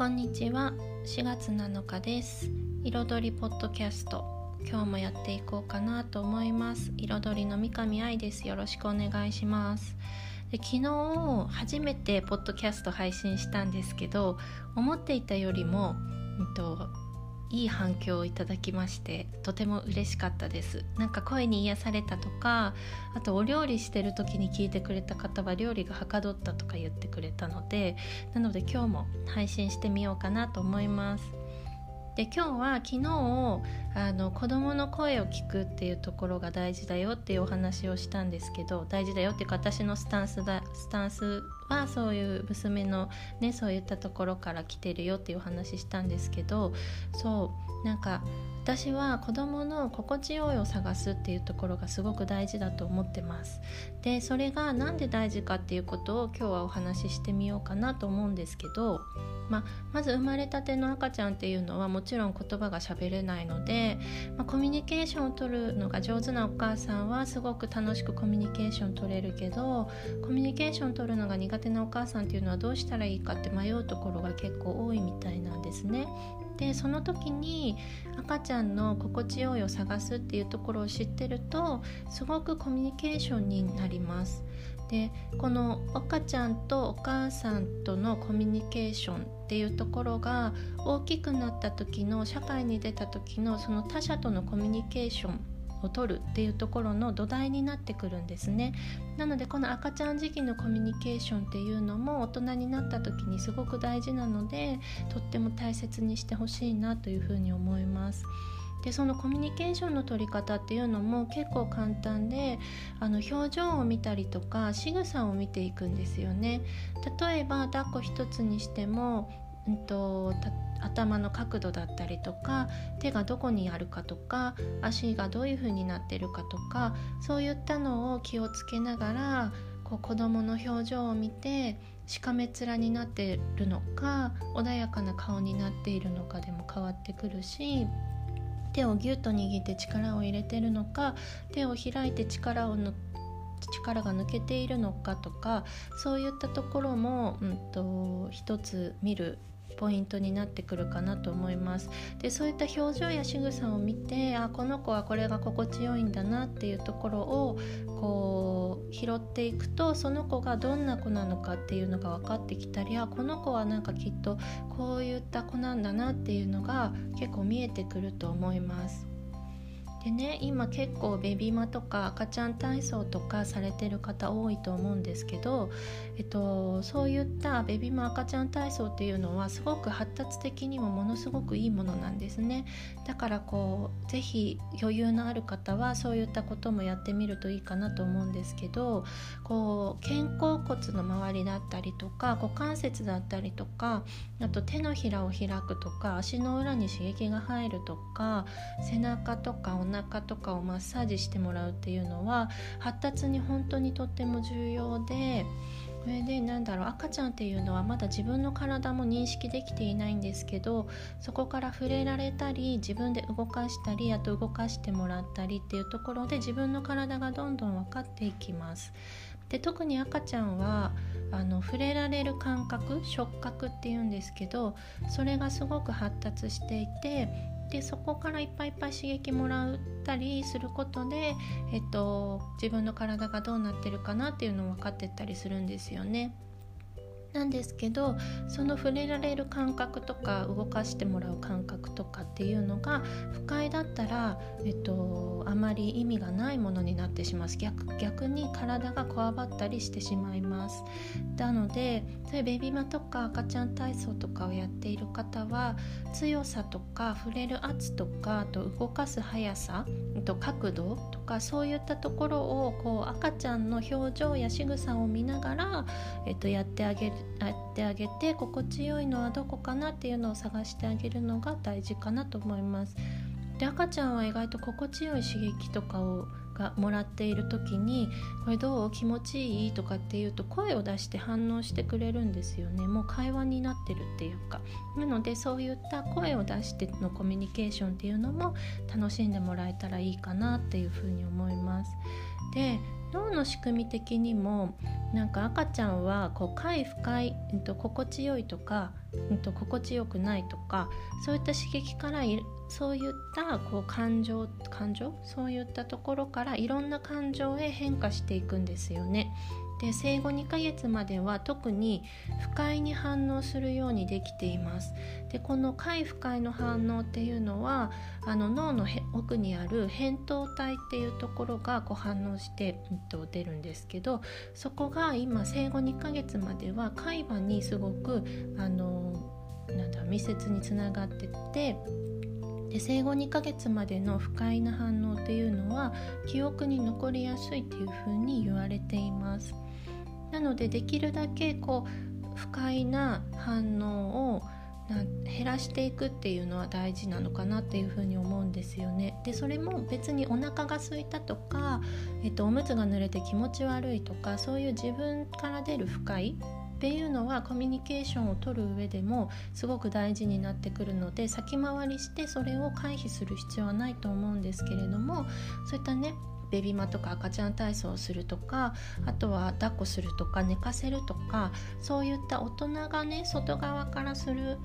こんにちは。4月7日です。彩りポッドキャスト。今日もやっていこうかなと思います。彩りの三上愛です。よろしくお願いします。で昨日初めてポッドキャスト配信したんですけど思っていたよりも、えっと、いい反響をいただきましてとても嬉しかったです。なんか声に癒されたとかあとお料理してる時に聞いてくれた方は料理がはかどったとか言ってくれたのでなので今日も配信してみようかなと思います。で今日は昨日あの子どもの声を聞くっていうところが大事だよっていうお話をしたんですけど大事だよっていうか私のスタンスだスタンスはそういう娘のねそういったところから来てるよっていうお話したんですけどそうなんか私は子どもの心地よいを探すっていうところがすごく大事だと思ってます。でそれが何で大事かっていうことを今日はお話ししてみようかなと思うんですけどまあ、まず生まれたての赤ちゃんっていうのはもちろん言葉が喋れないので、まあ、コミュニケーションを取るのが上手なお母さんはすごく楽しくコミュニケーション取れるけどコミュニケーション取るのが苦手なお母さんっていうのはどうしたらいいかって迷うところが結構多いみたいなんですね。でその時に赤ちゃんの心地よいを探すっていうところを知ってるとすごくコミュニケーションになります。でこの赤ちゃんとお母さんとのコミュニケーションっていうところが大きくなった時の社会に出た時のその他者とのコミュニケーションを取るっていうところの土台になってくるんですねなのでこの赤ちゃん時期のコミュニケーションっていうのも大人になった時にすごく大事なのでとっても大切にしてほしいなというふうに思います。でそのコミュニケーションの取り方っていうのも結構簡単であの表情を見たりとか仕草を見ていくんですよね。例えば抱っこ一つにしても、うんと、頭の角度だったりとか手がどこにあるかとか足がどういう風になってるかとかそういったのを気をつけながらこう子どもの表情を見てしかめ面になってるのか穏やかな顔になっているのかでも変わってくるし手をぎゅっと握って力を入れてるのか手を開いて力を力が抜けているのかとかそういったところも、うんと一つ見るポイントになってくるかなと思いますでそういった表情や仕草を見てあこの子はこれが心地よいんだなっていうところをこう拾っていくとその子がどんな子なのかっていうのが分かってきたりあこの子はなんかきっとこういった子なんだなっていうのが結構見えてくると思います。でね今結構ベビマとか赤ちゃん体操とかされてる方多いと思うんですけど、えっと、そういったベビマ赤ちゃん体操っていうのはすごく発達的にもものすごくいいものなんですね。だからこう是非余裕のある方はそういったこともやってみるといいかなと思うんですけどこう肩甲骨の周りだったりとか股関節だったりとかあと手のひらを開くとか足の裏に刺激が入るとか背中とかお腹腹とかをマッサージしてもらうっていうのは発達に本当にとっても重要でこれでなんだろう赤ちゃんっていうのはまだ自分の体も認識できていないんですけどそこから触れられたり自分で動かしたりあと動かしてもらったりっていうところで自分の体がどんどん分かっていきます。で特に赤ちゃんはあの触れられる感覚触覚っていうんですけどそれがすごく発達していてでそこからいっぱいいっぱい刺激もらったりすることで、えっと、自分の体がどうなってるかなっていうのを分かってったりするんですよね。なんですけどその触れられる感覚とか動かしてもらう感覚とかっていうのが不快だったら、えっと、あまり意味がないものになってしまう逆逆に体がこわばったりしてしまいます。なのでそういうベビーマとか赤ちゃん体操とかをやっている方は強さとか触れる圧とかあと動かす速さと角度とかそういったところをこう赤ちゃんの表情や仕草を見ながら、えっと、やってあげるってあげて心地よいのはどこかなっていうのを探してあげるのが大事かなと思います。で赤ちゃんは意外と心地よい刺激とかをがもらっている時に「これどう？気持ちいい?」とかっていうと声を出して反応してくれるんですよねもう会話になってるっていうかなのでそういった声を出してのコミュニケーションっていうのも楽しんでもらえたらいいかなっていうふうに思います。で脳の仕組み的にもなんか赤ちゃんはこう快不快、えっと、心地よいとか、えっと、心地よくないとかそういった刺激からそういったこう感情感情？そういったところからいろんな感情へ変化していくんですよね。で生後2ヶ月までは特に不快に反応するようにできていますでこの快不快の反応っていうのはあの脳の奥にある扁桃体っていうところがこう反応して、えっと、出るんですけどそこが今生後2ヶ月までは海馬にすごくあのなんだ密接につながっててで生後2ヶ月までの不快な反応っていうのは記憶に残りやすいっていうふうに言われています。なのでできるだけこう不快な反応を減らしていくっていうのは大事なのかなっていうふに思うんですよね。でそれも別にお腹が空いたとか、えっと、おむつが濡れて気持ち悪いとかそういう自分から出る不快っていうのはコミュニケーションをとる上でもすごく大事になってくるので先回りしてそれを回避する必要はないと思うんですけれどもそういったねベビーマとか赤ちゃん体操をするとかあとは抱っこするとか寝かせるとかそういった大人がね外側からする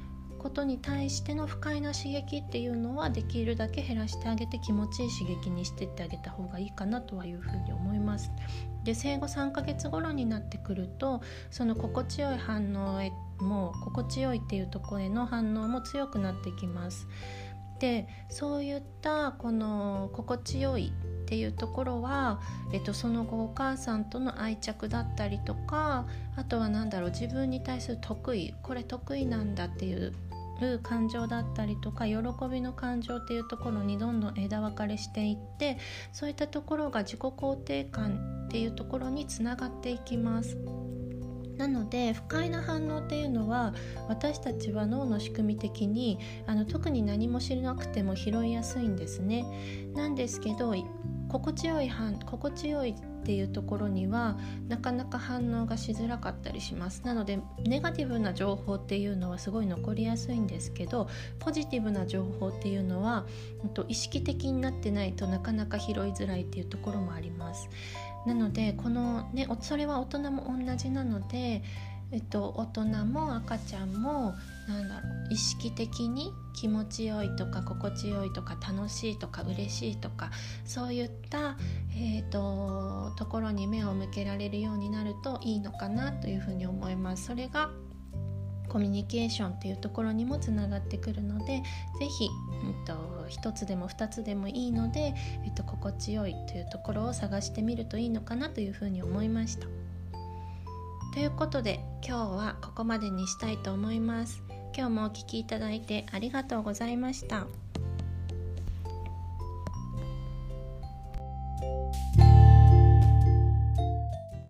ことに対しての不快な刺激っていうのはできるだけ減らしてあげて気持ちいい刺激にしてってあげた方がいいかなとはいうふうに思います。で生後3ヶ月頃になってくるとその心地よい反応へも心地よいっていうところへの反応も強くなってきます。でそういったこの心地よいっていうところは、えっと、その後お母さんとの愛着だったりとかあとは何だろう自分に対する得意これ得意なんだっていう感情だったりとか喜びの感情っていうところにどんどん枝分かれしていってそういったところが自己肯定感っていうところにつながっていきます。なので不快な反応っていうのは私たちは脳の仕組み的にあの特に何も知らなくても拾いやすいんですね。なんですけど心地よい心地よいっていうところにはなかなか反応がしづらかったりしますなのでネガティブな情報っていうのはすごい残りやすいんですけどポジティブな情報っていうのは意識的になってないとなかなか拾いづらいっていうところもありますなのでこのねそれは大人も同じなのでえっと、大人も赤ちゃんもなんだろう意識的に気持ちよいとか心地よいとか楽しいとか嬉しいとかそういった、えーと、ところに目を向けられるようになるといいのかなというふうに思います。それがコミュニケーションっていうところにもつながってくるので是非、うんと、と1つでも2つでもいいので、えっと、心地よいというところを探してみるといいのかなというふうに思いました。ということで今日はここまでにしたいと思います。今日もお聴きいただいてありがとうございました。